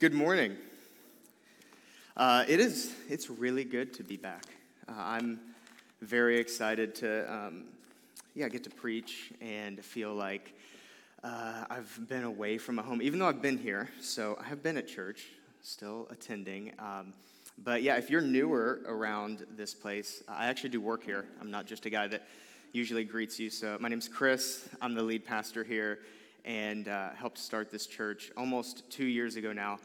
Good morning. Uh, it is, it's really good to be back. Uh, I'm very excited to, um, yeah, get to preach and feel like uh, I've been away from a home, even though I've been here. So I have been at church, still attending. Um, but yeah, if you're newer around this place, I actually do work here. I'm not just a guy that usually greets you. So my name's Chris. I'm the lead pastor here and uh, helped start this church almost two years ago now.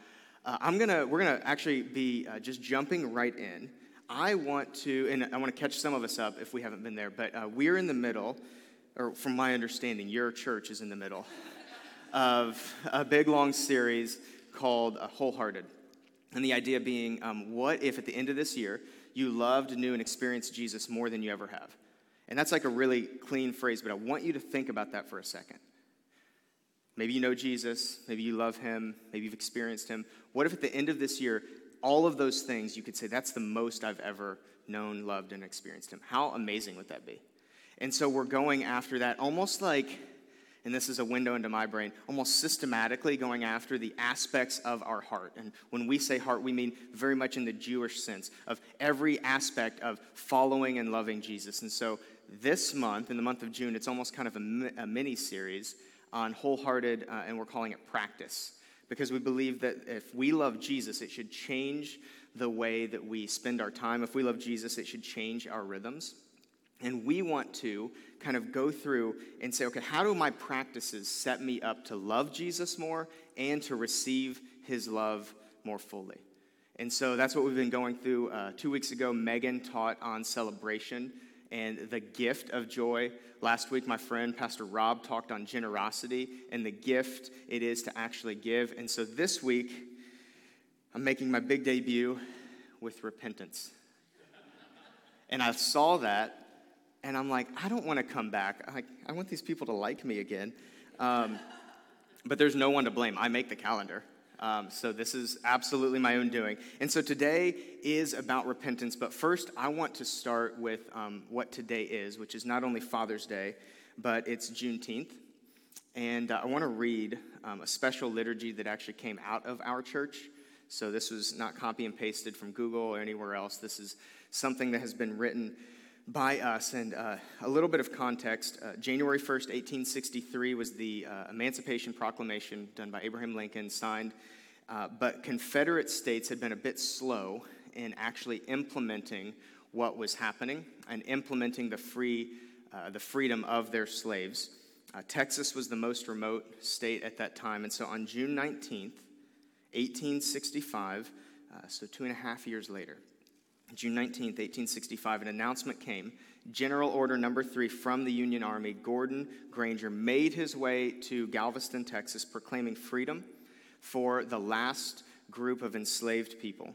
Uh, I'm gonna, we're gonna actually be uh, just jumping right in. I want to, and I want to catch some of us up if we haven't been there, but uh, we're in the middle, or from my understanding, your church is in the middle of a big long series called uh, Wholehearted. And the idea being, um, what if at the end of this year you loved, knew, and experienced Jesus more than you ever have? And that's like a really clean phrase, but I want you to think about that for a second. Maybe you know Jesus, maybe you love him, maybe you've experienced him. What if at the end of this year, all of those things you could say, that's the most I've ever known, loved, and experienced him? How amazing would that be? And so we're going after that almost like, and this is a window into my brain, almost systematically going after the aspects of our heart. And when we say heart, we mean very much in the Jewish sense of every aspect of following and loving Jesus. And so this month, in the month of June, it's almost kind of a, a mini series on wholehearted, uh, and we're calling it practice. Because we believe that if we love Jesus, it should change the way that we spend our time. If we love Jesus, it should change our rhythms. And we want to kind of go through and say, okay, how do my practices set me up to love Jesus more and to receive his love more fully? And so that's what we've been going through. Uh, two weeks ago, Megan taught on celebration and the gift of joy. Last week, my friend Pastor Rob talked on generosity and the gift it is to actually give. And so this week, I'm making my big debut with repentance. And I saw that, and I'm like, I don't want to come back. I, I want these people to like me again. Um, but there's no one to blame. I make the calendar. Um, so this is absolutely my own doing. And so today is about repentance. But first, I want to start with um, what today is, which is not only Father's Day, but it's Juneteenth. And uh, I want to read um, a special liturgy that actually came out of our church. So this was not copy and pasted from Google or anywhere else. This is something that has been written by us. And uh, a little bit of context uh, January 1st, 1863 was the uh, Emancipation Proclamation done by Abraham Lincoln, signed. Uh, but Confederate states had been a bit slow in actually implementing what was happening and implementing the, free, uh, the freedom of their slaves. Uh, Texas was the most remote state at that time. And so on June 19th, 1865, so two and a half years later, June 19, 1865, an announcement came. General Order Number Three from the Union Army, Gordon Granger, made his way to Galveston, Texas, proclaiming freedom for the last group of enslaved people.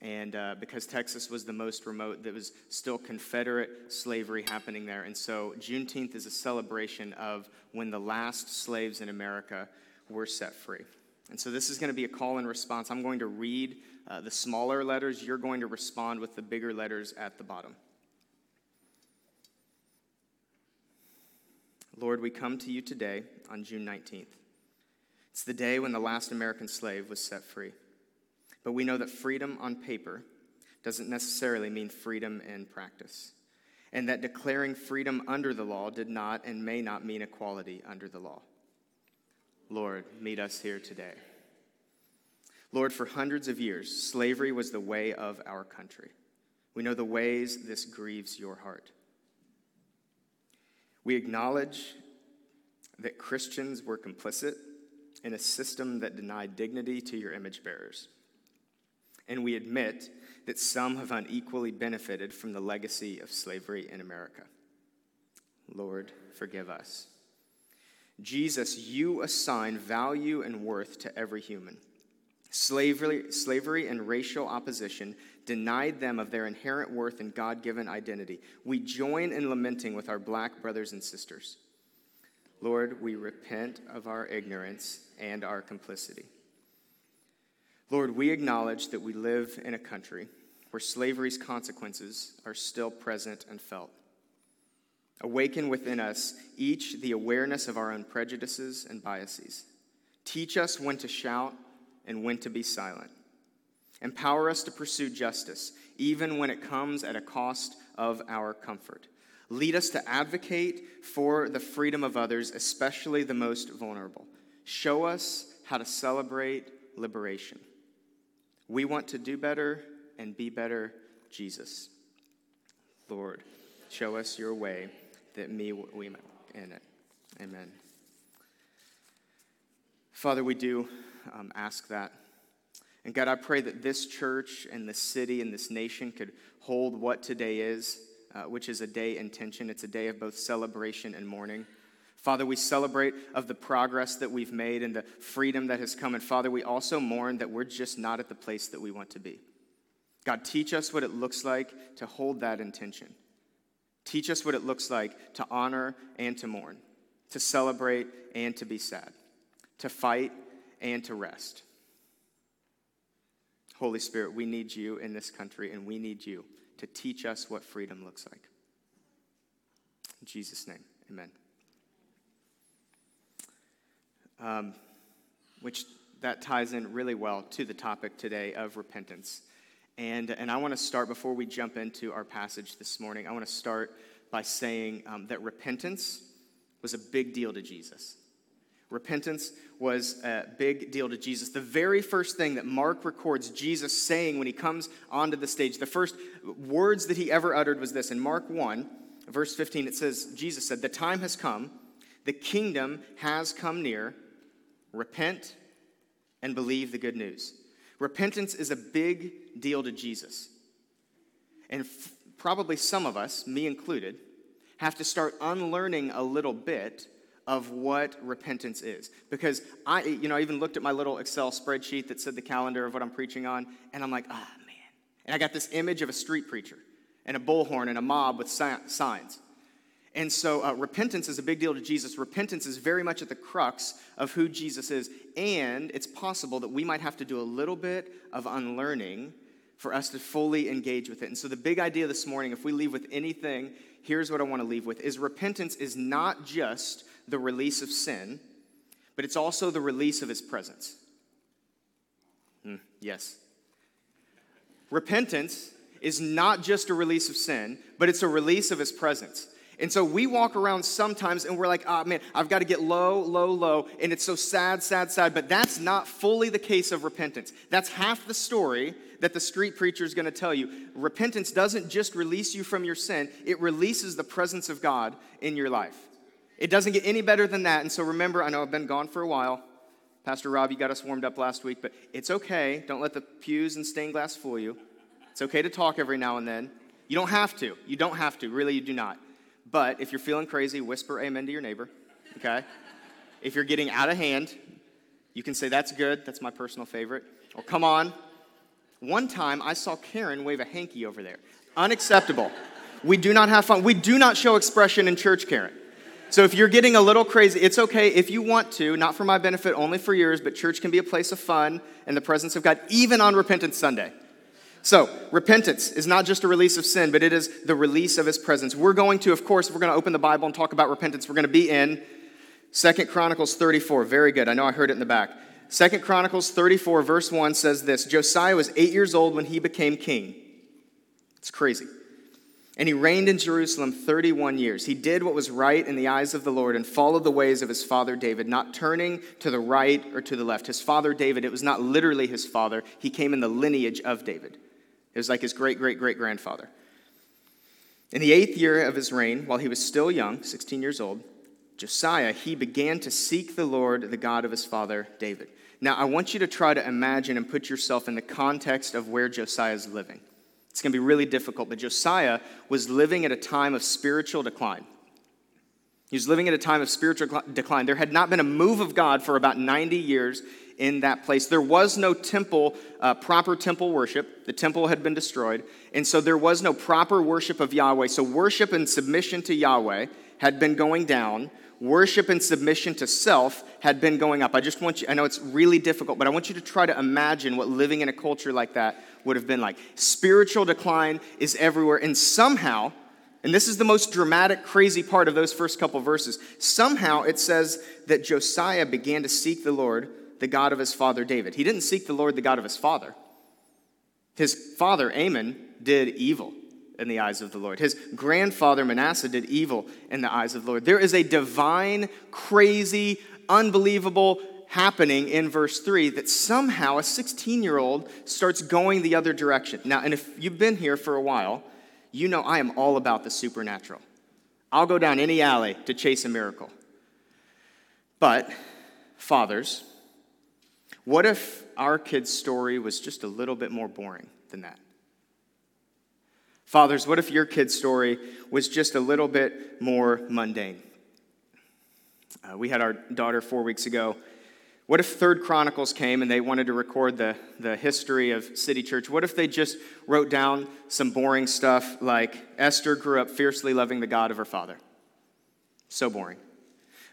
And uh, because Texas was the most remote, there was still Confederate slavery happening there. And so Juneteenth is a celebration of when the last slaves in America were set free. And so this is going to be a call and response. I'm going to read uh, the smaller letters, you're going to respond with the bigger letters at the bottom. Lord, we come to you today on June 19th. It's the day when the last American slave was set free. But we know that freedom on paper doesn't necessarily mean freedom in practice, and that declaring freedom under the law did not and may not mean equality under the law. Lord, meet us here today. Lord, for hundreds of years, slavery was the way of our country. We know the ways this grieves your heart. We acknowledge that Christians were complicit in a system that denied dignity to your image bearers. And we admit that some have unequally benefited from the legacy of slavery in America. Lord, forgive us. Jesus, you assign value and worth to every human. Slavery, slavery and racial opposition denied them of their inherent worth and God given identity. We join in lamenting with our black brothers and sisters. Lord, we repent of our ignorance and our complicity. Lord, we acknowledge that we live in a country where slavery's consequences are still present and felt. Awaken within us each the awareness of our own prejudices and biases. Teach us when to shout and when to be silent. Empower us to pursue justice, even when it comes at a cost of our comfort. Lead us to advocate for the freedom of others, especially the most vulnerable. Show us how to celebrate liberation. We want to do better and be better, Jesus. Lord, show us your way that me we in it. Amen. Father, we do um, ask that. And God, I pray that this church and this city and this nation could hold what today is, uh, which is a day in tension. It's a day of both celebration and mourning. Father, we celebrate of the progress that we've made and the freedom that has come. And Father, we also mourn that we're just not at the place that we want to be. God, teach us what it looks like to hold that intention. Teach us what it looks like to honor and to mourn, to celebrate and to be sad, to fight and to rest. Holy Spirit, we need you in this country, and we need you to teach us what freedom looks like. In Jesus' name, amen. Um, which that ties in really well to the topic today of repentance. And, and I want to start, before we jump into our passage this morning, I want to start by saying um, that repentance was a big deal to Jesus. Repentance was a big deal to Jesus. The very first thing that Mark records Jesus saying when he comes onto the stage, the first words that he ever uttered was this. In Mark 1, verse 15, it says, Jesus said, The time has come, the kingdom has come near. Repent and believe the good news. Repentance is a big deal to Jesus. And f- probably some of us, me included, have to start unlearning a little bit of what repentance is. Because I, you know, I even looked at my little Excel spreadsheet that said the calendar of what I'm preaching on, and I'm like, ah, oh, man. And I got this image of a street preacher and a bullhorn and a mob with signs. And so uh, repentance is a big deal to Jesus. Repentance is very much at the crux of who Jesus is. And it's possible that we might have to do a little bit of unlearning for us to fully engage with it. And so the big idea this morning, if we leave with anything, here's what I want to leave with is repentance is not just the release of sin, but it's also the release of his presence. Mm, yes. Repentance is not just a release of sin, but it's a release of his presence. And so we walk around sometimes and we're like, oh man, I've got to get low, low, low. And it's so sad, sad, sad. But that's not fully the case of repentance. That's half the story that the street preacher is going to tell you. Repentance doesn't just release you from your sin, it releases the presence of God in your life. It doesn't get any better than that. And so remember, I know I've been gone for a while. Pastor Rob, you got us warmed up last week, but it's okay. Don't let the pews and stained glass fool you. It's okay to talk every now and then. You don't have to. You don't have to. Really, you do not. But if you're feeling crazy, whisper amen to your neighbor, okay? if you're getting out of hand, you can say, That's good. That's my personal favorite. Or come on. One time I saw Karen wave a hanky over there. Unacceptable. We do not have fun. We do not show expression in church, Karen. So if you're getting a little crazy, it's okay if you want to, not for my benefit, only for yours, but church can be a place of fun and the presence of God, even on Repentance Sunday. So, repentance is not just a release of sin, but it is the release of his presence. We're going to, of course, we're going to open the Bible and talk about repentance. We're going to be in Second Chronicles 34. Very good. I know I heard it in the back. Second Chronicles 34, verse 1 says this Josiah was eight years old when he became king. It's crazy. And he reigned in Jerusalem 31 years. He did what was right in the eyes of the Lord and followed the ways of his father David, not turning to the right or to the left. His father David, it was not literally his father, he came in the lineage of David. It was like his great great great grandfather. In the eighth year of his reign, while he was still young, 16 years old, Josiah, he began to seek the Lord, the God of his father David. Now, I want you to try to imagine and put yourself in the context of where Josiah is living. It's going to be really difficult, but Josiah was living at a time of spiritual decline. He was living at a time of spiritual decline. There had not been a move of God for about 90 years in that place. There was no temple, uh, proper temple worship. The temple had been destroyed. And so there was no proper worship of Yahweh. So worship and submission to Yahweh had been going down. Worship and submission to self had been going up. I just want you, I know it's really difficult, but I want you to try to imagine what living in a culture like that would have been like. Spiritual decline is everywhere. And somehow, and this is the most dramatic, crazy part of those first couple verses. Somehow it says that Josiah began to seek the Lord, the God of his father David. He didn't seek the Lord, the God of his father. His father, Amon, did evil in the eyes of the Lord. His grandfather, Manasseh, did evil in the eyes of the Lord. There is a divine, crazy, unbelievable happening in verse 3 that somehow a 16 year old starts going the other direction. Now, and if you've been here for a while, you know I am all about the supernatural. I'll go down any alley to chase a miracle. But, fathers, what if our kid's story was just a little bit more boring than that? Fathers, what if your kid's story was just a little bit more mundane? Uh, we had our daughter four weeks ago. What if Third Chronicles came and they wanted to record the, the history of City Church? What if they just wrote down some boring stuff like Esther grew up fiercely loving the God of her father? So boring.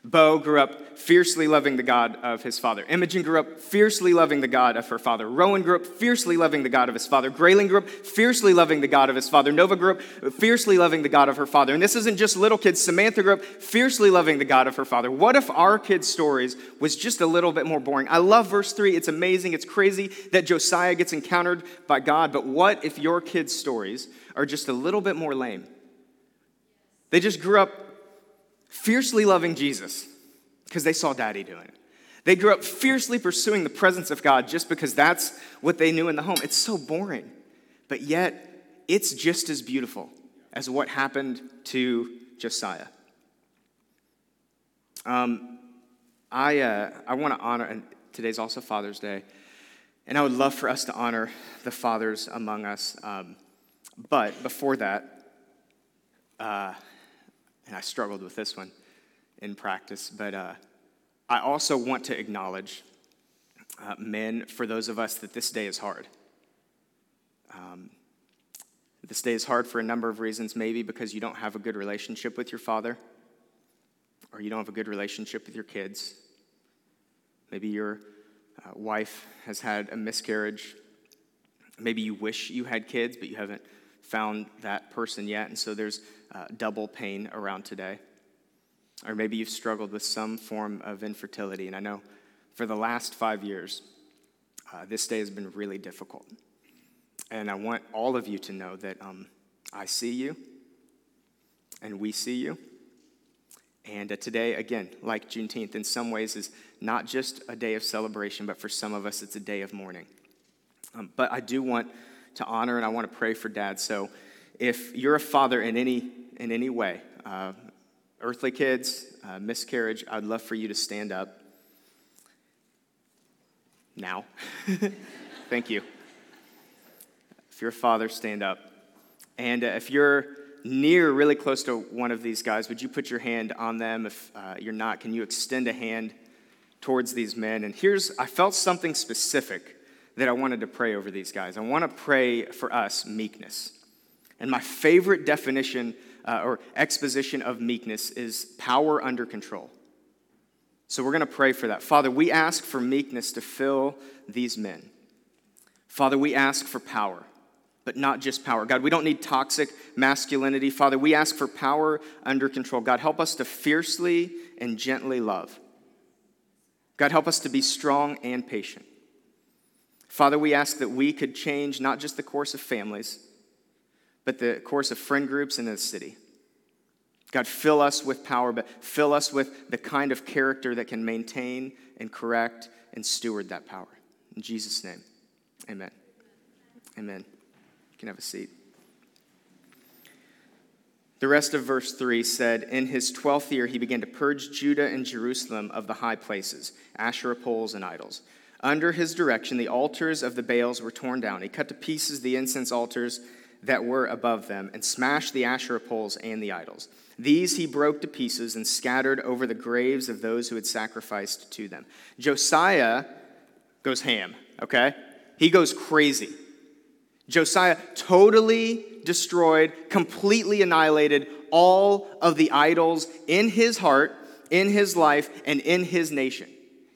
Bo grew up fiercely loving the God of his father. Imogen grew up fiercely loving the God of her father. Rowan grew up fiercely loving the God of his father. Grayling grew up fiercely loving the God of his father. Nova grew up fiercely loving the God of her father. And this isn't just little kids. Samantha grew up fiercely loving the God of her father. What if our kids' stories was just a little bit more boring? I love verse 3. It's amazing. It's crazy that Josiah gets encountered by God. But what if your kids' stories are just a little bit more lame? They just grew up fiercely loving Jesus because they saw daddy doing it. They grew up fiercely pursuing the presence of God just because that's what they knew in the home. It's so boring, but yet it's just as beautiful as what happened to Josiah. Um, I, uh, I want to honor, and today's also Father's Day, and I would love for us to honor the fathers among us. Um, but before that, uh, and I struggled with this one in practice, but uh, I also want to acknowledge uh, men for those of us that this day is hard. Um, this day is hard for a number of reasons, maybe because you don't have a good relationship with your father, or you don't have a good relationship with your kids. Maybe your uh, wife has had a miscarriage. Maybe you wish you had kids, but you haven't found that person yet, and so there's uh, double pain around today. Or maybe you've struggled with some form of infertility, and I know for the last five years, uh, this day has been really difficult. And I want all of you to know that um, I see you, and we see you. And uh, today, again, like Juneteenth, in some ways is not just a day of celebration, but for some of us, it's a day of mourning. Um, but I do want to honor and I want to pray for dad. So if you're a father in any in any way, uh, earthly kids, uh, miscarriage, I'd love for you to stand up now. Thank you. If you're a father, stand up. And uh, if you're near, really close to one of these guys, would you put your hand on them? If uh, you're not, can you extend a hand towards these men? And here's, I felt something specific that I wanted to pray over these guys. I want to pray for us meekness. And my favorite definition uh, or exposition of meekness is power under control. So we're going to pray for that. Father, we ask for meekness to fill these men. Father, we ask for power, but not just power. God, we don't need toxic masculinity. Father, we ask for power under control. God, help us to fiercely and gently love. God, help us to be strong and patient. Father, we ask that we could change not just the course of families, but the course of friend groups in the city. God, fill us with power, but fill us with the kind of character that can maintain and correct and steward that power. In Jesus' name, amen. Amen. You can have a seat. The rest of verse 3 said, In his twelfth year, he began to purge Judah and Jerusalem of the high places, Asherah poles, and idols. Under his direction, the altars of the Baals were torn down. He cut to pieces the incense altars that were above them and smashed the Asherah poles and the idols. These he broke to pieces and scattered over the graves of those who had sacrificed to them. Josiah goes ham, okay? He goes crazy. Josiah totally destroyed, completely annihilated all of the idols in his heart, in his life, and in his nation.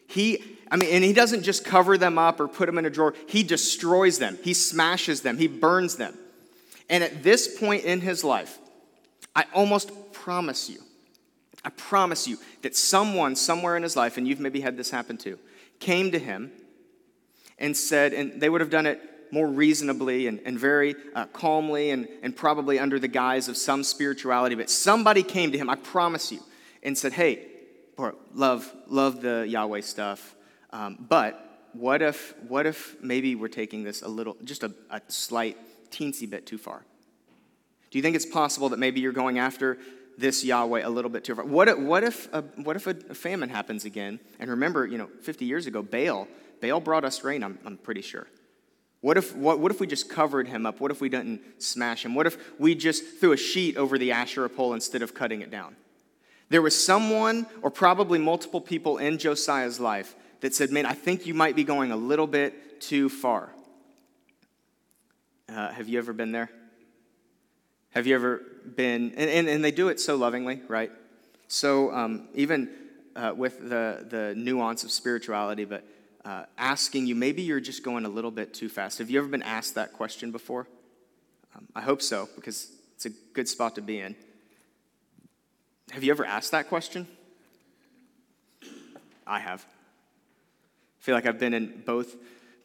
He I mean, and he doesn't just cover them up or put them in a drawer. He destroys them. He smashes them. He burns them. And at this point in his life, I almost promise you, I promise you that someone somewhere in his life, and you've maybe had this happen too, came to him and said, and they would have done it more reasonably and, and very uh, calmly and, and probably under the guise of some spirituality, but somebody came to him, I promise you, and said, Hey, love, love the Yahweh stuff, um, but what if, what if maybe we're taking this a little, just a, a slight, teensy bit too far? Do you think it's possible that maybe you're going after this Yahweh a little bit too far? What if, what if, a, what if a famine happens again? And remember, you know, 50 years ago, Baal, Baal brought us rain, I'm, I'm pretty sure. What if, what, what if we just covered him up? What if we didn't smash him? What if we just threw a sheet over the Asherah pole instead of cutting it down? There was someone, or probably multiple people in Josiah's life, that said, Man, I think you might be going a little bit too far. Uh, have you ever been there? Have you ever been, and, and, and they do it so lovingly, right? So um, even uh, with the, the nuance of spirituality, but uh, asking you, maybe you're just going a little bit too fast. Have you ever been asked that question before? Um, I hope so, because it's a good spot to be in. Have you ever asked that question? I have. I feel like I've been in both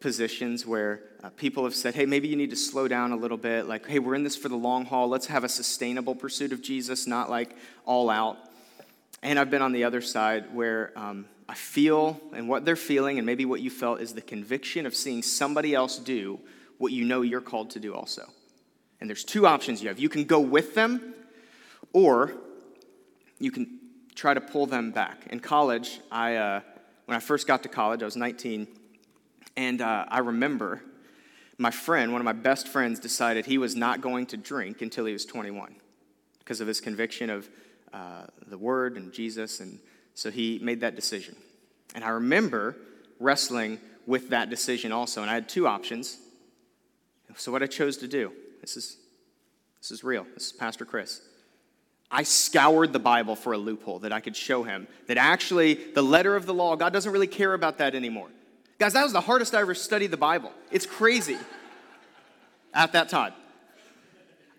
positions where uh, people have said, hey, maybe you need to slow down a little bit. Like, hey, we're in this for the long haul. Let's have a sustainable pursuit of Jesus, not like all out. And I've been on the other side where um, I feel, and what they're feeling, and maybe what you felt, is the conviction of seeing somebody else do what you know you're called to do also. And there's two options you have you can go with them, or you can try to pull them back. In college, I, uh, when I first got to college, I was 19 and uh, I remember my friend, one of my best friends, decided he was not going to drink until he was 21 because of his conviction of uh, the Word and Jesus. And so he made that decision. And I remember wrestling with that decision also. And I had two options. So what I chose to do, this is, this is real. This is Pastor Chris. I scoured the Bible for a loophole that I could show him that actually the letter of the law, God doesn't really care about that anymore. Guys, that was the hardest I ever studied the Bible. It's crazy at that time.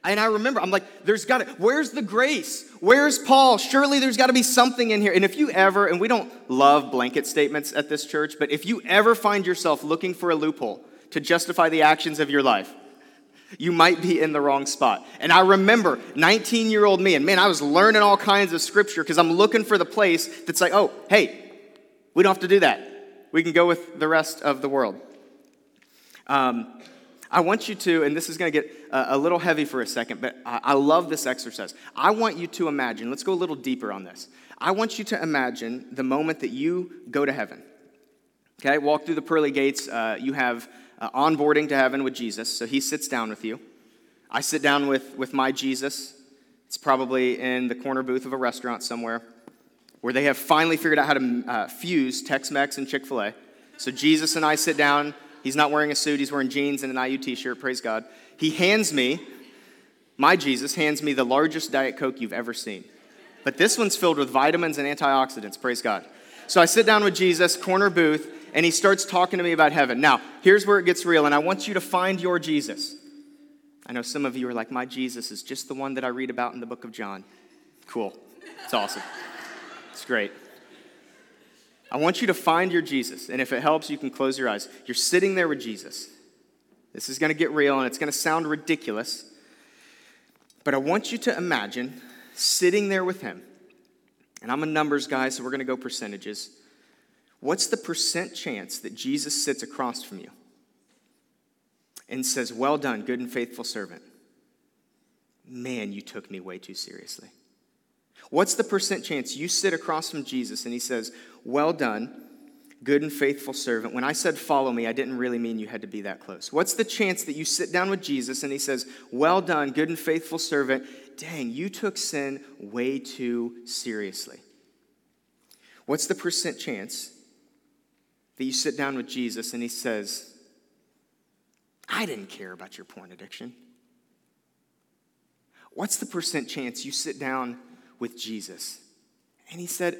And I remember, I'm like, there's got to, where's the grace? Where's Paul? Surely there's got to be something in here. And if you ever, and we don't love blanket statements at this church, but if you ever find yourself looking for a loophole to justify the actions of your life, you might be in the wrong spot. And I remember 19 year old me, and man, I was learning all kinds of scripture because I'm looking for the place that's like, oh, hey, we don't have to do that. We can go with the rest of the world. Um, I want you to, and this is going to get a, a, little heavy for a second, but I, I love this exercise. I want you to imagine, let's go a little deeper on this. I want you to imagine the moment that you go to heaven. Okay, walk through the pearly gates. Uh, you have uh, onboarding to heaven with Jesus, so he sits down with you. I sit down with, with my Jesus. It's probably in the corner booth of a restaurant somewhere where they have finally figured out how to uh, fuse Tex Mex and Chick fil A. So Jesus and I sit down. He's not wearing a suit, he's wearing jeans and an IU t shirt, praise God. He hands me, my Jesus hands me the largest Diet Coke you've ever seen. But this one's filled with vitamins and antioxidants, praise God. So I sit down with Jesus, corner booth, and he starts talking to me about heaven. Now, here's where it gets real, and I want you to find your Jesus. I know some of you are like, my Jesus is just the one that I read about in the book of John. Cool. It's awesome. It's great. I want you to find your Jesus. And if it helps, you can close your eyes. You're sitting there with Jesus. This is going to get real and it's going to sound ridiculous. But I want you to imagine sitting there with him. And I'm a numbers guy, so we're going to go percentages. What's the percent chance that Jesus sits across from you and says, Well done, good and faithful servant? Man, you took me way too seriously. What's the percent chance you sit across from Jesus and he says, Well done, good and faithful servant? When I said follow me, I didn't really mean you had to be that close. What's the chance that you sit down with Jesus and he says, Well done, good and faithful servant? Dang, you took sin way too seriously. What's the percent chance that you sit down with Jesus and he says, I didn't care about your porn addiction? What's the percent chance you sit down with Jesus. And he said,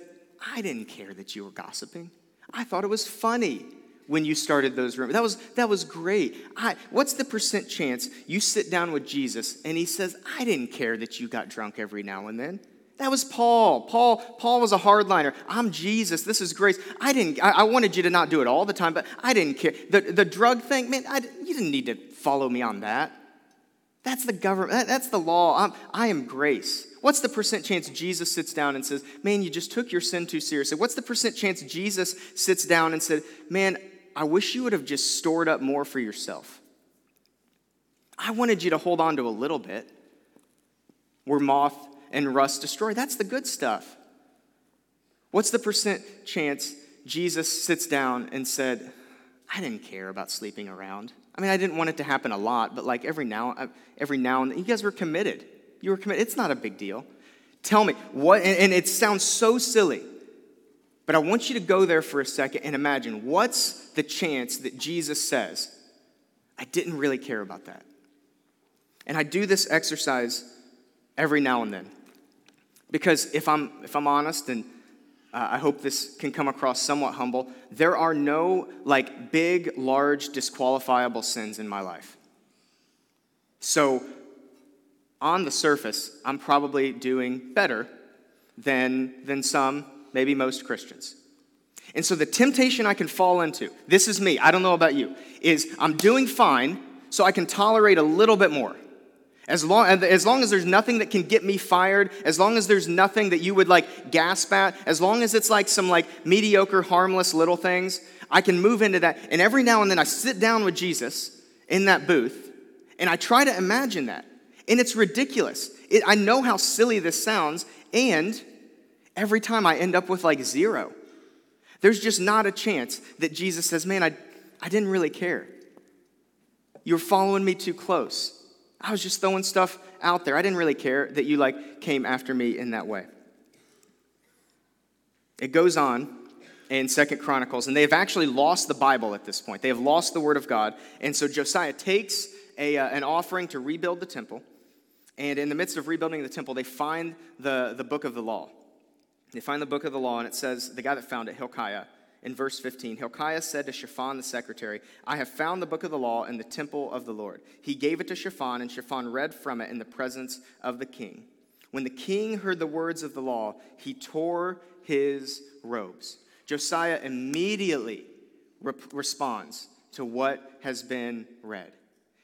I didn't care that you were gossiping. I thought it was funny when you started those rumors. That was, that was great. I, what's the percent chance you sit down with Jesus and he says, I didn't care that you got drunk every now and then? That was Paul. Paul, Paul was a hardliner. I'm Jesus. This is grace. I didn't. I, I, wanted you to not do it all the time, but I didn't care. The, the drug thing, man. I, you didn't need to follow me on that. That's the government. That's the law. I'm, I am grace. What's the percent chance Jesus sits down and says, "Man, you just took your sin too seriously"? What's the percent chance Jesus sits down and said, "Man, I wish you would have just stored up more for yourself. I wanted you to hold on to a little bit." Where moth and rust destroy. That's the good stuff. What's the percent chance Jesus sits down and said, I didn't care about sleeping around. I mean, I didn't want it to happen a lot, but like every now, uh, every now and then, you guys were committed. You were committed. It's not a big deal. Tell me what, and it sounds so silly, but I want you to go there for a second and imagine what's the chance that Jesus says, I didn't really care about that. And I do this exercise every now and then. Because if I'm, if I'm honest, and uh, I hope this can come across somewhat humble, there are no like big, large, disqualifiable sins in my life. So, on the surface, I'm probably doing better than, than some, maybe most Christians. And so, the temptation I can fall into, this is me, I don't know about you, is I'm doing fine, so I can tolerate a little bit more. As long, as long as there's nothing that can get me fired, as long as there's nothing that you would like gasp at, as long as it's like some like mediocre, harmless little things, I can move into that. And every now and then I sit down with Jesus in that booth and I try to imagine that. And it's ridiculous. It, I know how silly this sounds, and every time I end up with like zero. There's just not a chance that Jesus says, Man, I, I didn't really care. You're following me too close. I was just throwing stuff out there. I didn't really care that you like came after me in that way. It goes on in Second Chronicles, and they have actually lost the Bible at this point. They have lost the Word of God. And so Josiah takes a, uh, an offering to rebuild the temple. And in the midst of rebuilding the temple, they find the, the book of the law. They find the book of the law, and it says, the guy that found it, Hilkiah, in verse 15 Hilkiah said to Shaphan the secretary, I have found the book of the law in the temple of the Lord. He gave it to Shaphan, and Shaphan read from it in the presence of the king. When the king heard the words of the law, he tore his robes. Josiah immediately re- responds to what has been read.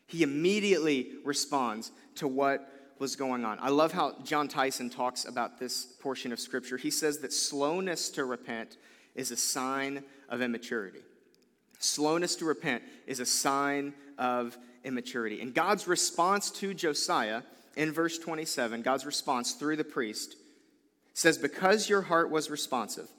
He immediately responds to what was going on. I love how John Tyson talks about this portion of scripture. He says that slowness to repent is a sign of immaturity. Slowness to repent is a sign of immaturity. And God's response to Josiah in verse 27, God's response through the priest says, Because your heart was responsive,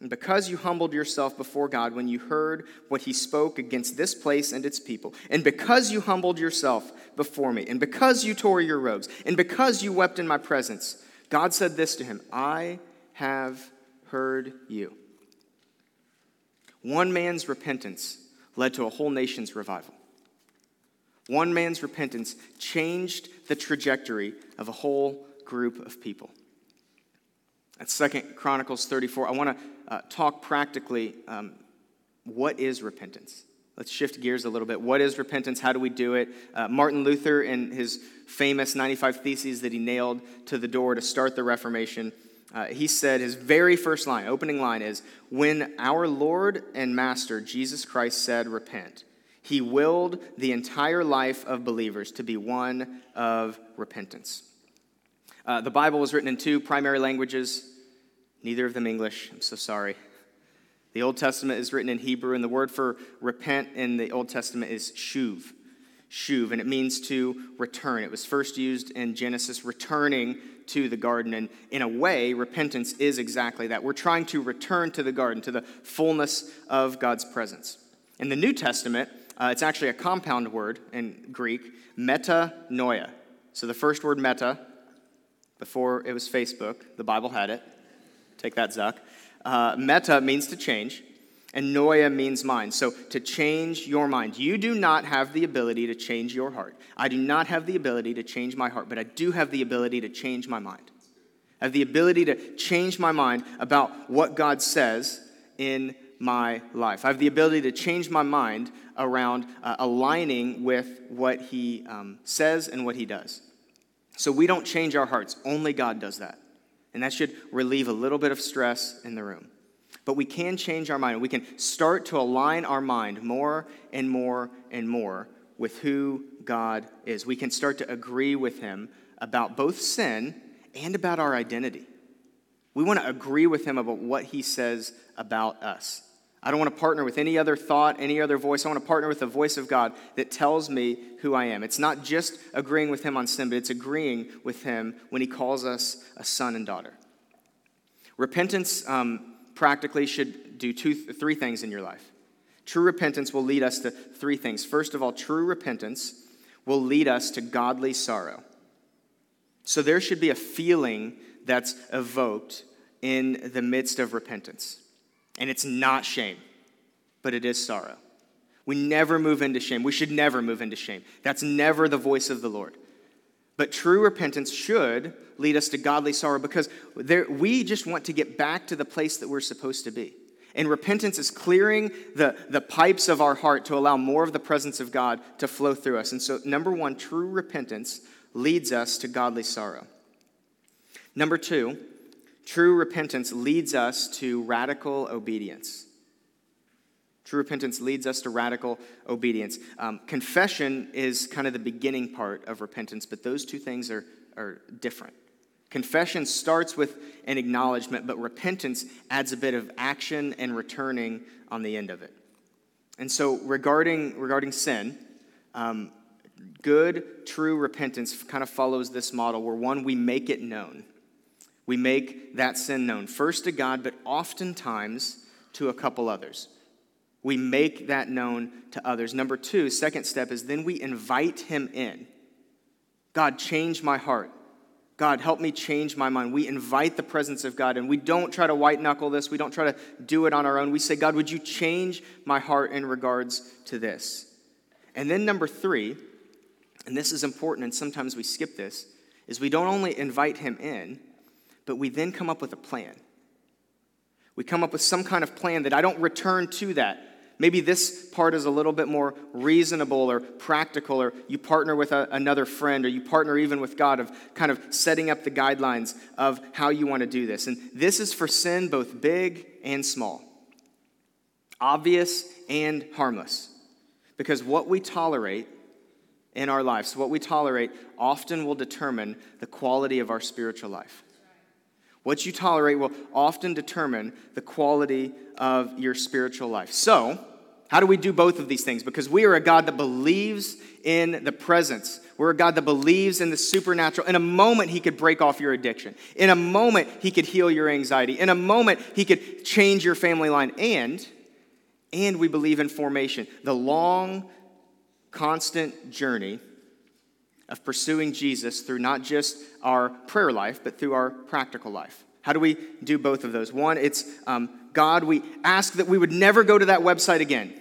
and because you humbled yourself before God when you heard what he spoke against this place and its people, and because you humbled yourself before me, and because you tore your robes, and because you wept in my presence, God said this to him I have heard you. One man's repentance led to a whole nation's revival. One man's repentance changed the trajectory of a whole group of people. At Second Chronicles 34, I want to uh, talk practically um, what is repentance? Let's shift gears a little bit. What is repentance? How do we do it? Uh, Martin Luther, in his famous 95 Theses that he nailed to the door to start the Reformation, uh, he said his very first line, opening line is When our Lord and Master Jesus Christ said, Repent, he willed the entire life of believers to be one of repentance. Uh, the Bible was written in two primary languages, neither of them English. I'm so sorry. The Old Testament is written in Hebrew, and the word for repent in the Old Testament is shuv. Shuv, and it means to return. It was first used in Genesis, returning to the garden. And in a way, repentance is exactly that. We're trying to return to the garden, to the fullness of God's presence. In the New Testament, uh, it's actually a compound word in Greek, metanoia. So the first word meta, before it was Facebook, the Bible had it. Take that, Zuck. Uh, meta means to change, and noia means mind. So to change your mind. You do not have the ability to change your heart. I do not have the ability to change my heart, but I do have the ability to change my mind. I have the ability to change my mind about what God says in my life. I have the ability to change my mind around uh, aligning with what He um, says and what He does. So we don't change our hearts, only God does that. And that should relieve a little bit of stress in the room. But we can change our mind. We can start to align our mind more and more and more with who God is. We can start to agree with Him about both sin and about our identity. We want to agree with Him about what He says about us. I don't want to partner with any other thought, any other voice. I want to partner with the voice of God that tells me who I am. It's not just agreeing with Him on sin, but it's agreeing with Him when He calls us a son and daughter. Repentance um, practically should do two, three things in your life. True repentance will lead us to three things. First of all, true repentance will lead us to godly sorrow. So there should be a feeling that's evoked in the midst of repentance. And it's not shame, but it is sorrow. We never move into shame. We should never move into shame. That's never the voice of the Lord. But true repentance should lead us to godly sorrow because there, we just want to get back to the place that we're supposed to be. And repentance is clearing the, the pipes of our heart to allow more of the presence of God to flow through us. And so, number one, true repentance leads us to godly sorrow. Number two, True repentance leads us to radical obedience. True repentance leads us to radical obedience. Um, confession is kind of the beginning part of repentance, but those two things are, are different. Confession starts with an acknowledgement, but repentance adds a bit of action and returning on the end of it. And so, regarding, regarding sin, um, good, true repentance kind of follows this model where one, we make it known we make that sin known, first to God, but oftentimes to a couple others. We make that known to others. Number two, second step is then we invite Him in. God, change my heart. God, help me change my mind. We invite the presence of God, and we don't try to white knuckle this. We don't try to do it on our own. We say, God, would you change my heart in regards to this? And then, number three, and this is important, and sometimes we skip this, is we don't only invite Him in, but we then come up with a plan. We come up with some kind of plan that I don't return to that. Maybe this part is a little bit more reasonable or practical, or you partner with a, another friend, or you partner even with God of kind of setting up the guidelines of how you want to do this. And this is for sin, both big and small, obvious and harmless. Because what we tolerate in our lives, what we tolerate, often will determine the quality of our spiritual life. What you tolerate will often determine the quality of your spiritual life. So, how do we do both of these things? Because we are a God that believes in the presence. We're a God that believes in the supernatural. In a moment, He could break off your addiction. In a moment, He could heal your anxiety. In a moment, He could change your family line. And, and we believe in formation, the long, constant journey of pursuing Jesus through not just our prayer life, but through our practical life. How do we do both of those? One, it's um, God, we ask that we would never go to that website again.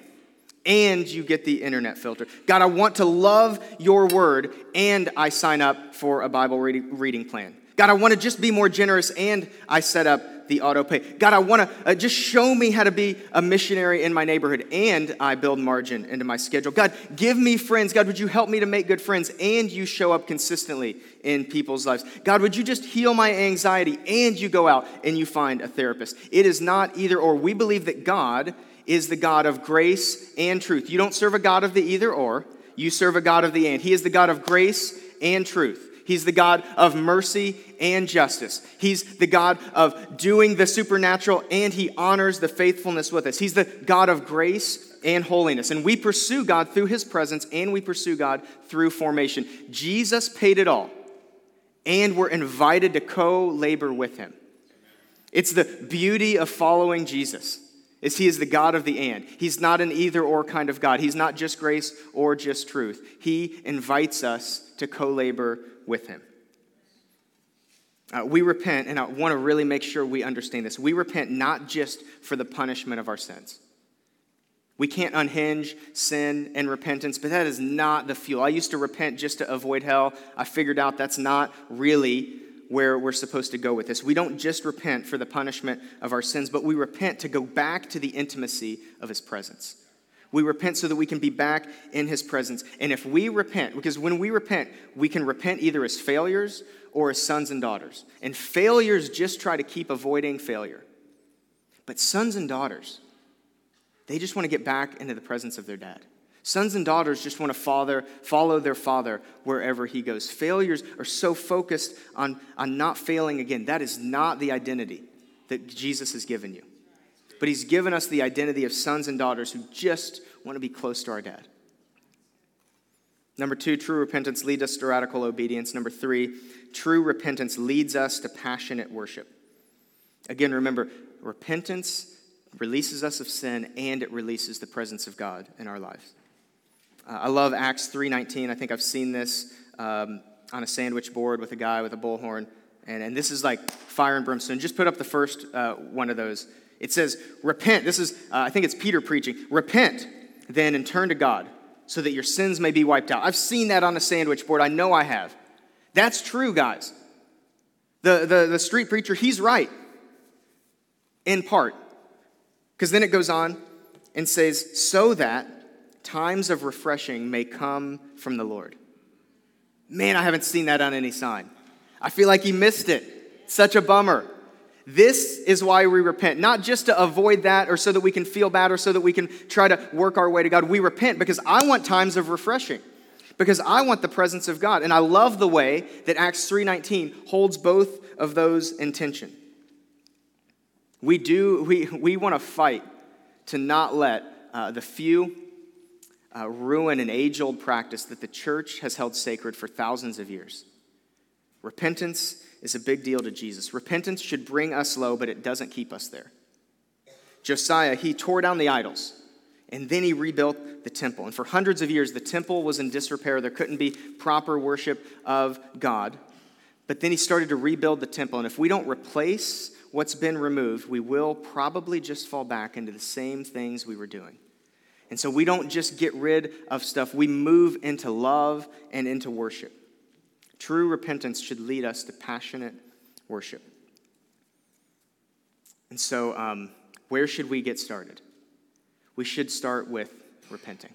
And you get the internet filter. God, I want to love your word, and I sign up for a Bible reading plan. God, I want to just be more generous, and I set up the auto pay. God, I want to uh, just show me how to be a missionary in my neighborhood, and I build margin into my schedule. God, give me friends. God, would you help me to make good friends, and you show up consistently in people's lives. God, would you just heal my anxiety, and you go out and you find a therapist. It is not either or. We believe that God is the God of grace and truth. You don't serve a God of the either or, you serve a God of the and. He is the God of grace and truth. He's the God of mercy and justice. He's the God of doing the supernatural, and He honors the faithfulness with us. He's the God of grace and holiness. And we pursue God through His presence, and we pursue God through formation. Jesus paid it all, and we're invited to co labor with Him. It's the beauty of following Jesus is he is the God of the and. He's not an either or kind of God. He's not just grace or just truth. He invites us to co labor with him. Uh, we repent, and I want to really make sure we understand this. We repent not just for the punishment of our sins. We can't unhinge sin and repentance, but that is not the fuel. I used to repent just to avoid hell. I figured out that's not really where we're supposed to go with this. We don't just repent for the punishment of our sins, but we repent to go back to the intimacy of his presence. We repent so that we can be back in his presence. And if we repent, because when we repent, we can repent either as failures or as sons and daughters. And failures just try to keep avoiding failure. But sons and daughters, they just want to get back into the presence of their dad. Sons and daughters just want to father, follow their father wherever he goes. Failures are so focused on, on not failing again. That is not the identity that Jesus has given you. But he's given us the identity of sons and daughters who just want to be close to our dad. Number two, true repentance leads us to radical obedience. Number three, true repentance leads us to passionate worship. Again, remember, repentance releases us of sin and it releases the presence of God in our lives. Uh, I love Acts 3.19. I think I've seen this um, on a sandwich board with a guy with a bullhorn. And, and this is like fire and brimstone. Just put up the first uh, one of those. It says, Repent. This is, uh, I think it's Peter preaching. Repent then and turn to God so that your sins may be wiped out. I've seen that on a sandwich board. I know I have. That's true, guys. The, the, the street preacher, he's right in part. Because then it goes on and says, so that times of refreshing may come from the Lord. Man, I haven't seen that on any sign. I feel like he missed it. Such a bummer. This is why we repent, not just to avoid that or so that we can feel bad or so that we can try to work our way to God. We repent because I want times of refreshing. Because I want the presence of God. And I love the way that Acts 3:19 holds both of those in tension. We do we we want to fight to not let uh, the few uh, ruin an age-old practice that the church has held sacred for thousands of years. Repentance is a big deal to Jesus. Repentance should bring us low, but it doesn't keep us there. Josiah, he tore down the idols and then he rebuilt the temple. And for hundreds of years, the temple was in disrepair. There couldn't be proper worship of God. But then he started to rebuild the temple. And if we don't replace what's been removed, we will probably just fall back into the same things we were doing. And so we don't just get rid of stuff, we move into love and into worship. True repentance should lead us to passionate worship. And so, um, where should we get started? We should start with repenting.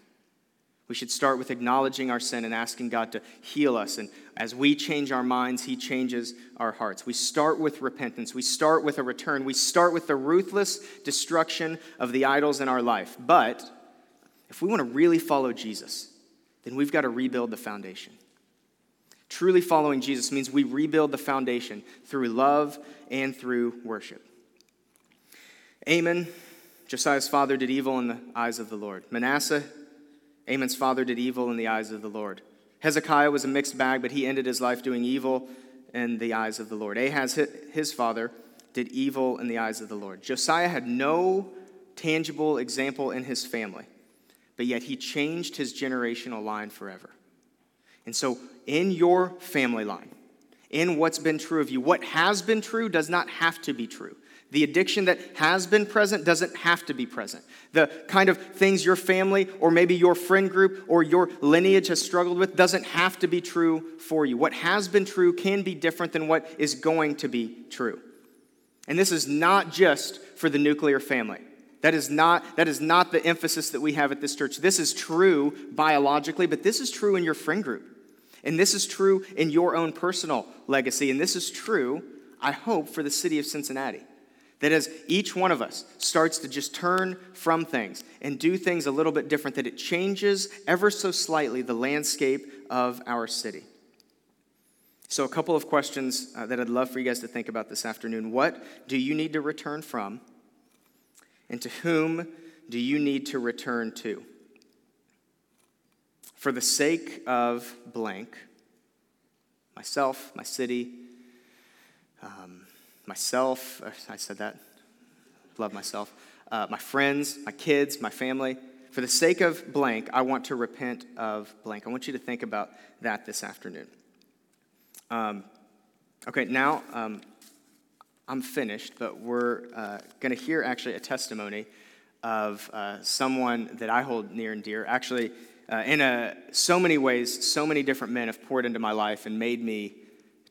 We should start with acknowledging our sin and asking God to heal us. And as we change our minds, He changes our hearts. We start with repentance. We start with a return. We start with the ruthless destruction of the idols in our life. But if we want to really follow Jesus, then we've got to rebuild the foundation. Truly following Jesus means we rebuild the foundation through love and through worship. Amon, Josiah's father, did evil in the eyes of the Lord. Manasseh, Amon's father, did evil in the eyes of the Lord. Hezekiah was a mixed bag, but he ended his life doing evil in the eyes of the Lord. Ahaz, his father, did evil in the eyes of the Lord. Josiah had no tangible example in his family, but yet he changed his generational line forever. And so, in your family line, in what's been true of you, what has been true does not have to be true. The addiction that has been present doesn't have to be present. The kind of things your family or maybe your friend group or your lineage has struggled with doesn't have to be true for you. What has been true can be different than what is going to be true. And this is not just for the nuclear family. That is not, that is not the emphasis that we have at this church. This is true biologically, but this is true in your friend group. And this is true in your own personal legacy. And this is true, I hope, for the city of Cincinnati. That as each one of us starts to just turn from things and do things a little bit different, that it changes ever so slightly the landscape of our city. So, a couple of questions uh, that I'd love for you guys to think about this afternoon. What do you need to return from? And to whom do you need to return to? For the sake of blank, myself, my city, um, myself, I said that, love myself, uh, my friends, my kids, my family. For the sake of blank, I want to repent of blank. I want you to think about that this afternoon. Um, okay, now um, I'm finished, but we're uh, going to hear actually a testimony of uh, someone that I hold near and dear. Actually, uh, in a, so many ways, so many different men have poured into my life and made me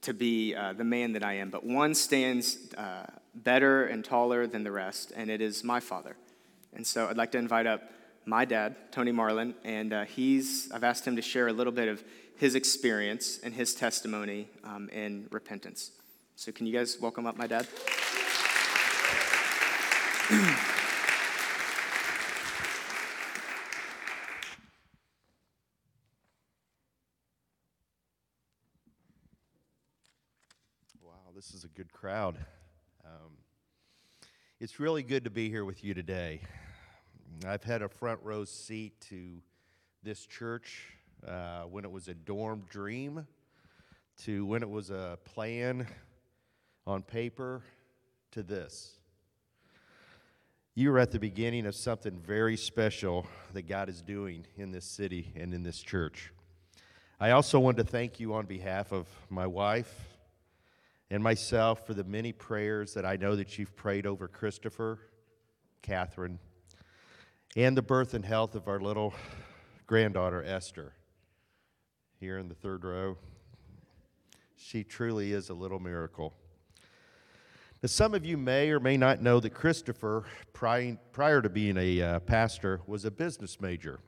to be uh, the man that I am. But one stands uh, better and taller than the rest, and it is my father. And so I'd like to invite up my dad, Tony Marlin, and uh, he's, I've asked him to share a little bit of his experience and his testimony um, in repentance. So, can you guys welcome up my dad? Wow, this is a good crowd. Um, it's really good to be here with you today. I've had a front row seat to this church uh, when it was a dorm dream, to when it was a plan on paper, to this. You are at the beginning of something very special that God is doing in this city and in this church. I also want to thank you on behalf of my wife and myself for the many prayers that I know that you've prayed over Christopher, Catherine, and the birth and health of our little granddaughter, Esther, here in the third row. She truly is a little miracle. Now, some of you may or may not know that Christopher, prior, to being a uh, pastor, was a business major.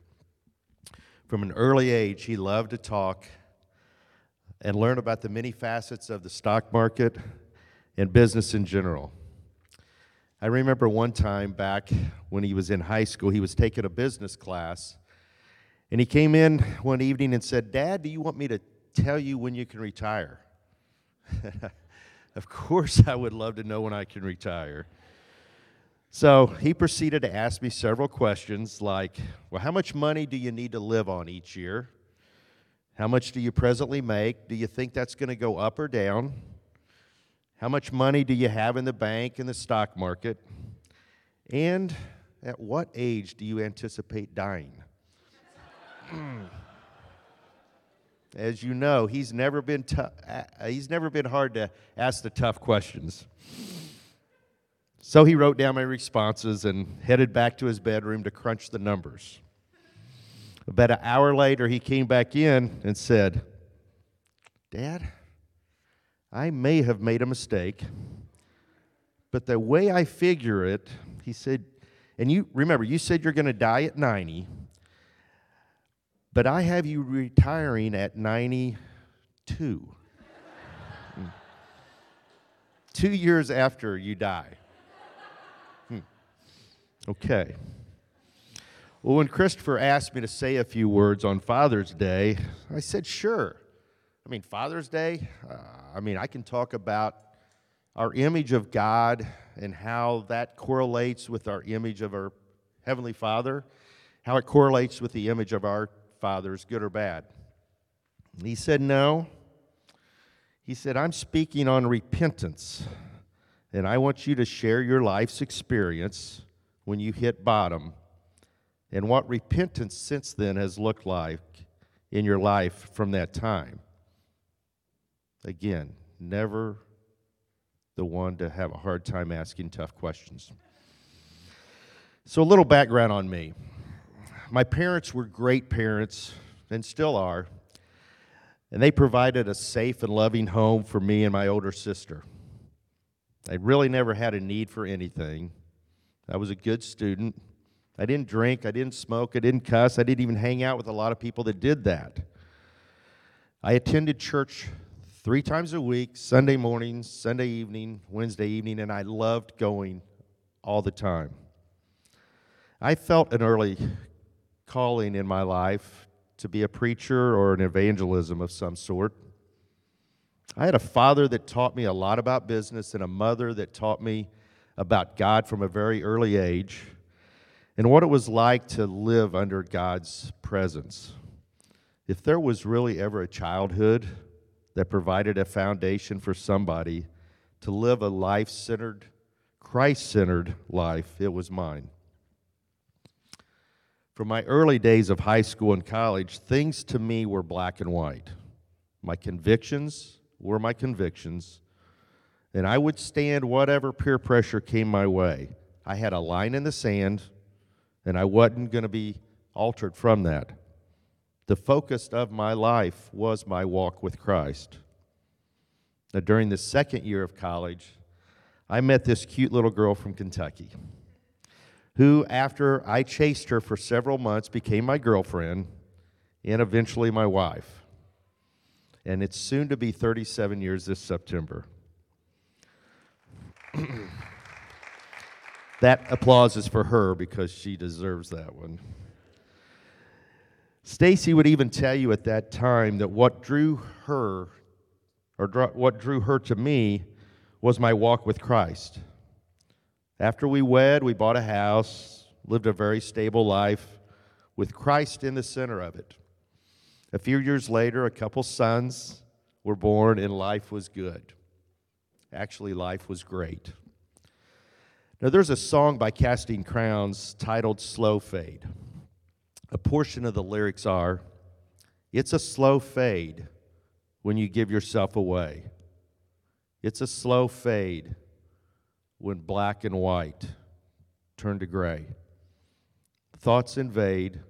From an early age, he loved to talk and learn about the many facets of the stock market and business in general. I remember one time back when he was in high school, he was taking a business class, and he came in one evening and said, Dad, do you want me to tell you when you can retire? of course, I would love to know when I can retire. So he proceeded to ask me several questions like, Well, how much money do you need to live on each year? How much do you presently make? Do you think that's going to go up or down? How much money do you have in the bank in the stock market? And at what age do you anticipate dying? Hmm. As you know, he's never been t- he's never been hard to ask the tough questions. So he wrote down my responses and headed back to his bedroom to crunch the numbers. About an hour later, he came back in and said, Dad, I may have made a mistake, but the way I figure it, he said, and you remember, you said you're going to die at 90, but I have you retiring at 92. Hmm. Two years after you die. Hmm. Okay. Well, when Christopher asked me to say a few words on Father's Day, I said, sure. I mean, Father's Day, uh, I mean, I can talk about our image of God and how that correlates with our image of our Heavenly Father, how it correlates with the image of our fathers, good or bad. And he said, no. He said, I'm speaking on repentance, and I want you to share your life's experience when you hit bottom and what repentance since then has looked like in your life from that time. Again, never the one to have a hard time asking tough questions. So, a little background on me. My parents were great parents and still are, and they provided a safe and loving home for me and my older sister. I really never had a need for anything. I was a good student I didn't drink, I didn't smoke, I didn't cuss, I didn't even hang out with a lot of people that did that. I attended church three times a week Sunday morning, Sunday evening, Wednesday evening, and I loved going all the time. I felt an early calling in my life to be a preacher or an evangelism of some sort. I had a father that taught me a lot about business and a mother that taught me about God from a very early age and what it was like to live under God's presence. If there was really ever a childhood that provided a foundation for somebody to live a life centered, Christ centered life, it was mine. From my early days of high school and college, things to me were black and white. My convictions were my convictions, and I would stand whatever peer pressure came my way. I had a line in the sand and I wasn't going to be altered from that. The focus of my life was my walk with Christ. Now, during the second year of college, I met this cute little girl from Kentucky. who, after I chased her for several months, became my girlfriend and eventually my wife. And it's soon to be 37 years this September. that applause is for her because she deserves that one. Stacy would even tell you at that time that what drew her or what drew her to me was my walk with Christ. After we wed, we bought a house, lived a very stable life with Christ in the center of it. A few years later, a couple sons were born, and life was good. Actually, life was great. Now, there's a song by Casting Crowns titled Slow Fade. A portion of the lyrics are It's a slow fade when you give yourself away. It's a slow fade when black and white turn to gray. Thoughts invade,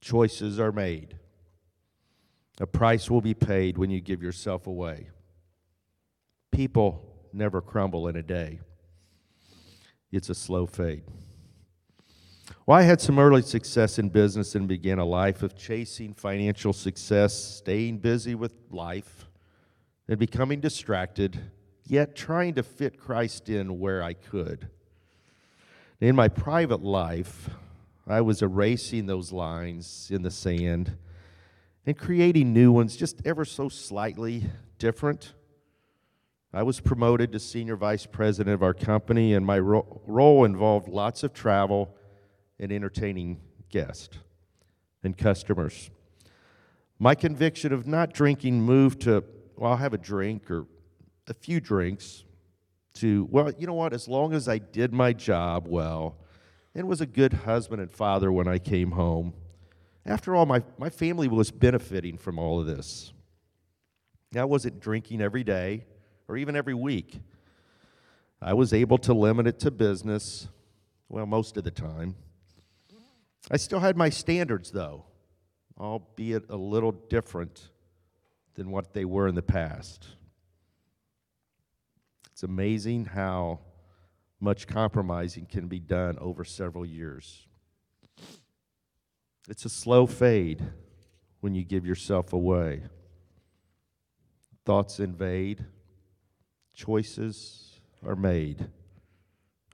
choices are made. A price will be paid when you give yourself away. People never crumble in a day, it's a slow fade. Well, I had some early success in business and began a life of chasing financial success, staying busy with life, and becoming distracted, yet trying to fit Christ in where I could. In my private life, I was erasing those lines in the sand and creating new ones just ever so slightly different. I was promoted to senior vice president of our company, and my ro- role involved lots of travel and entertaining guests and customers. My conviction of not drinking moved to, well, I'll have a drink or a few drinks, to, well, you know what, as long as I did my job well and was a good husband and father when I came home, after all, my, my family was benefiting from all of this. I wasn't drinking every day or even every week. I was able to limit it to business, well, most of the time. I still had my standards, though, albeit a little different than what they were in the past. It's amazing how much compromising can be done over several years. It's a slow fade when you give yourself away. Thoughts invade, choices are made,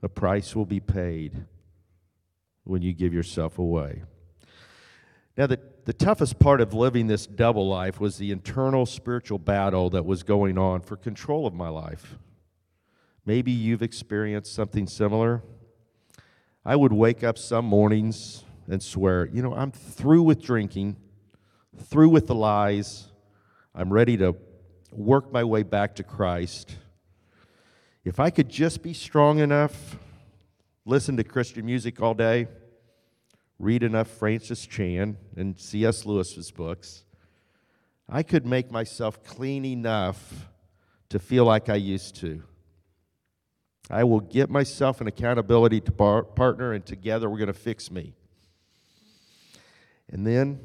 a price will be paid when you give yourself away. Now, the, the toughest part of living this double life was the internal spiritual battle that was going on for control of my life. Maybe you've experienced something similar. I would wake up some mornings and swear, you know, I'm through with drinking, through with the lies. I'm ready to work my way back to Christ. If I could just be strong enough, listen to Christian music all day, read enough Francis Chan and C.S. Lewis's books, I could make myself clean enough to feel like I used to. I will get myself an accountability par- partner, and together we're going to fix me. And then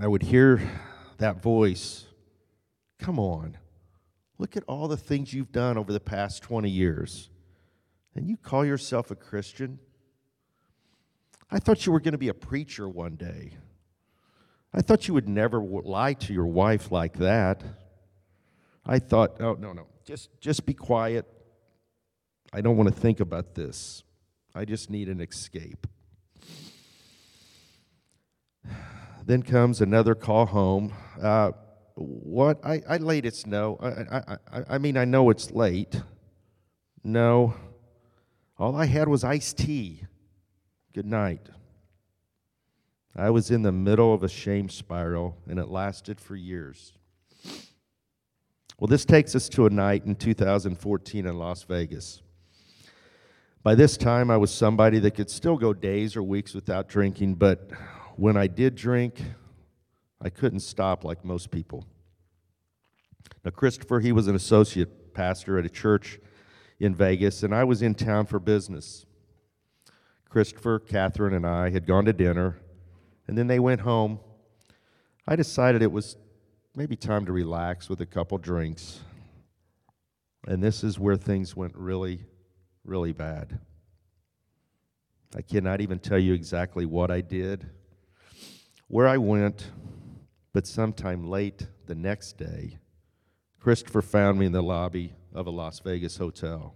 I would hear that voice Come on, look at all the things you've done over the past 20 years. And you call yourself a Christian? I thought you were going to be a preacher one day. I thought you would never lie to your wife like that. I thought, oh, no, no, just, just be quiet. I don't want to think about this. I just need an escape. Then comes another call home. Uh, what? I, I late it's no. I, I, I, I mean, I know it's late. No. All I had was iced tea. Good night. I was in the middle of a shame spiral, and it lasted for years. Well, this takes us to a night in 2014 in Las Vegas. By this time, I was somebody that could still go days or weeks without drinking, but when I did drink, I couldn't stop like most people. Now, Christopher, he was an associate pastor at a church in Vegas, and I was in town for business. Christopher, Catherine, and I had gone to dinner, and then they went home. I decided it was maybe time to relax with a couple drinks. And this is where things went really, really bad. I cannot even tell you exactly what I did, where I went, but sometime late the next day, Christopher found me in the lobby of a Las Vegas hotel.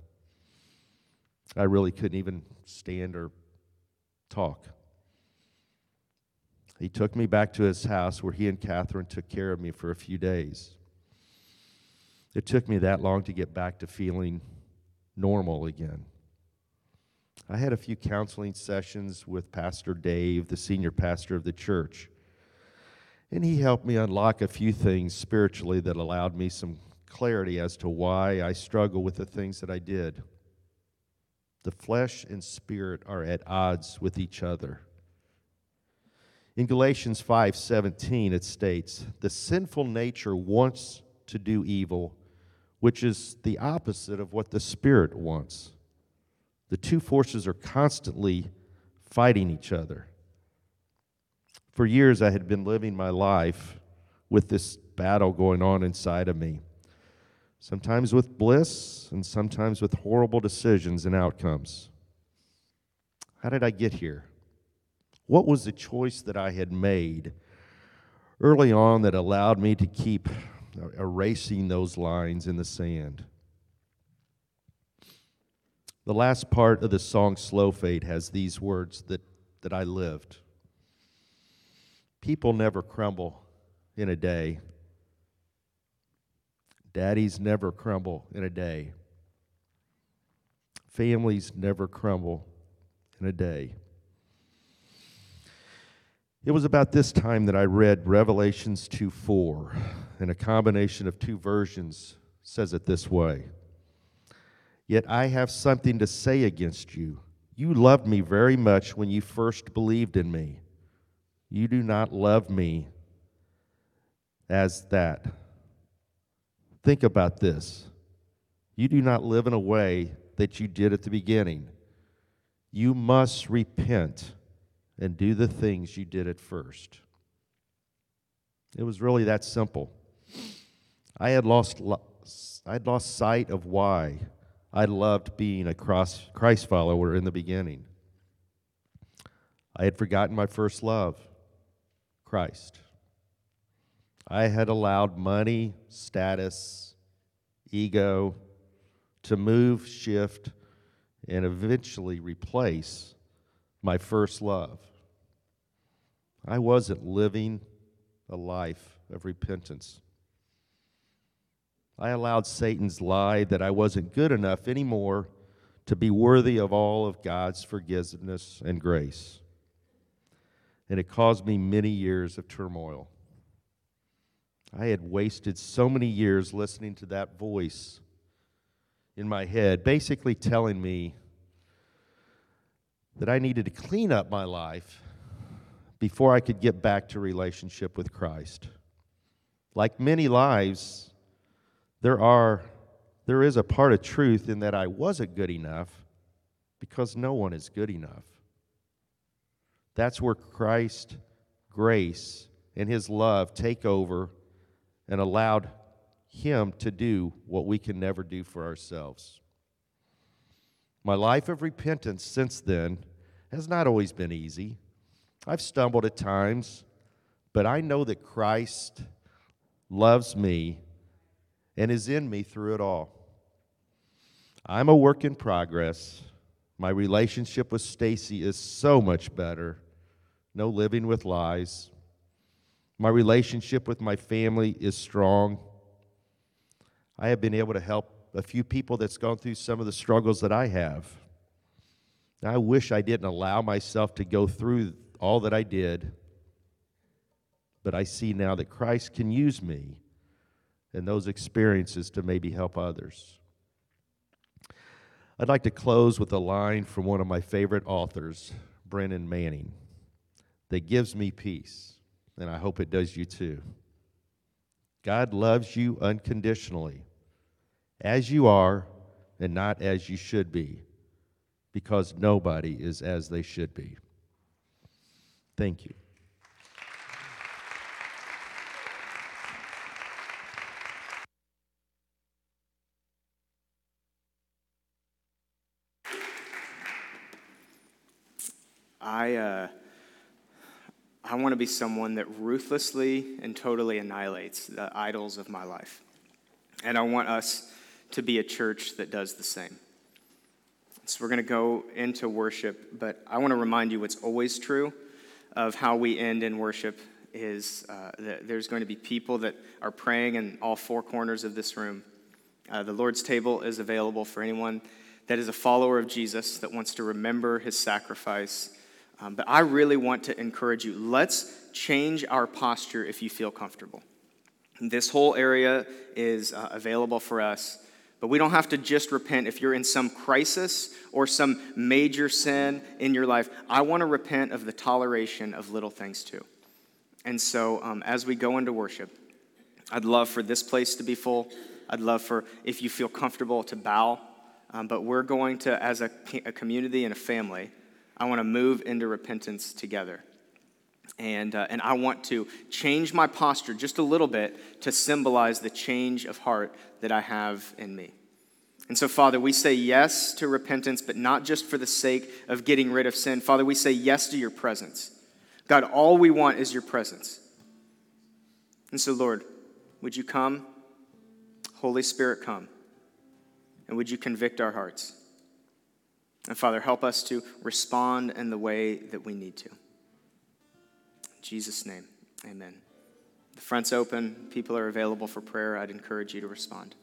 I really couldn't even stand or talk. He took me back to his house where he and Catherine took care of me for a few days. It took me that long to get back to feeling normal again. I had a few counseling sessions with Pastor Dave, the senior pastor of the church, and he helped me unlock a few things spiritually that allowed me some clarity as to why I struggle with the things that I did. The flesh and spirit are at odds with each other. In Galatians 5:17 it states, "The sinful nature wants to do evil, which is the opposite of what the spirit wants." The two forces are constantly fighting each other. For years I had been living my life with this battle going on inside of me. Sometimes with bliss and sometimes with horrible decisions and outcomes. How did I get here? What was the choice that I had made early on that allowed me to keep erasing those lines in the sand? The last part of the song Slow Fade has these words that, that I lived. People never crumble in a day. Daddies never crumble in a day. Families never crumble in a day. It was about this time that I read Revelations 2 4, and a combination of two versions says it this way Yet I have something to say against you. You loved me very much when you first believed in me. You do not love me as that. Think about this. You do not live in a way that you did at the beginning. You must repent and do the things you did at first. It was really that simple. I had lost, I had lost sight of why I loved being a Christ follower in the beginning. I had forgotten my first love, Christ. I had allowed money, status, ego to move, shift, and eventually replace my first love. I wasn't living a life of repentance. I allowed Satan's lie that I wasn't good enough anymore to be worthy of all of God's forgiveness and grace. And it caused me many years of turmoil. I had wasted so many years listening to that voice in my head, basically telling me that I needed to clean up my life before I could get back to relationship with Christ. Like many lives, there are there is a part of truth in that I wasn't good enough because no one is good enough. That's where Christ grace and his love take over and allowed him to do what we can never do for ourselves. My life of repentance since then has not always been easy. I've stumbled at times, but I know that Christ loves me and is in me through it all. I'm a work in progress. My relationship with Stacy is so much better. No living with lies. My relationship with my family is strong. I have been able to help a few people that's gone through some of the struggles that I have. I wish I didn't allow myself to go through all that I did, but I see now that Christ can use me and those experiences to maybe help others. I'd like to close with a line from one of my favorite authors, Brennan Manning, that gives me peace, and I hope it does you too. God loves you unconditionally as you are and not as you should be, because nobody is as they should be. Thank you. Uh, I want to be someone that ruthlessly and totally annihilates the idols of my life. And I want us to be a church that does the same. So we're going to go into worship, but I want to remind you what's always true of how we end in worship is uh, that there's going to be people that are praying in all four corners of this room. Uh, the Lord's table is available for anyone that is a follower of Jesus that wants to remember his sacrifice. Um, but I really want to encourage you let's change our posture if you feel comfortable. This whole area is uh, available for us. But we don't have to just repent if you're in some crisis or some major sin in your life. I want to repent of the toleration of little things too. And so, um, as we go into worship, I'd love for this place to be full. I'd love for, if you feel comfortable, to bow. Um, but we're going to, as a, a community and a family, I want to move into repentance together. And, uh, and I want to change my posture just a little bit to symbolize the change of heart that I have in me. And so, Father, we say yes to repentance, but not just for the sake of getting rid of sin. Father, we say yes to your presence. God, all we want is your presence. And so, Lord, would you come? Holy Spirit, come. And would you convict our hearts? And Father, help us to respond in the way that we need to. In Jesus' name, amen. The front's open, people are available for prayer. I'd encourage you to respond.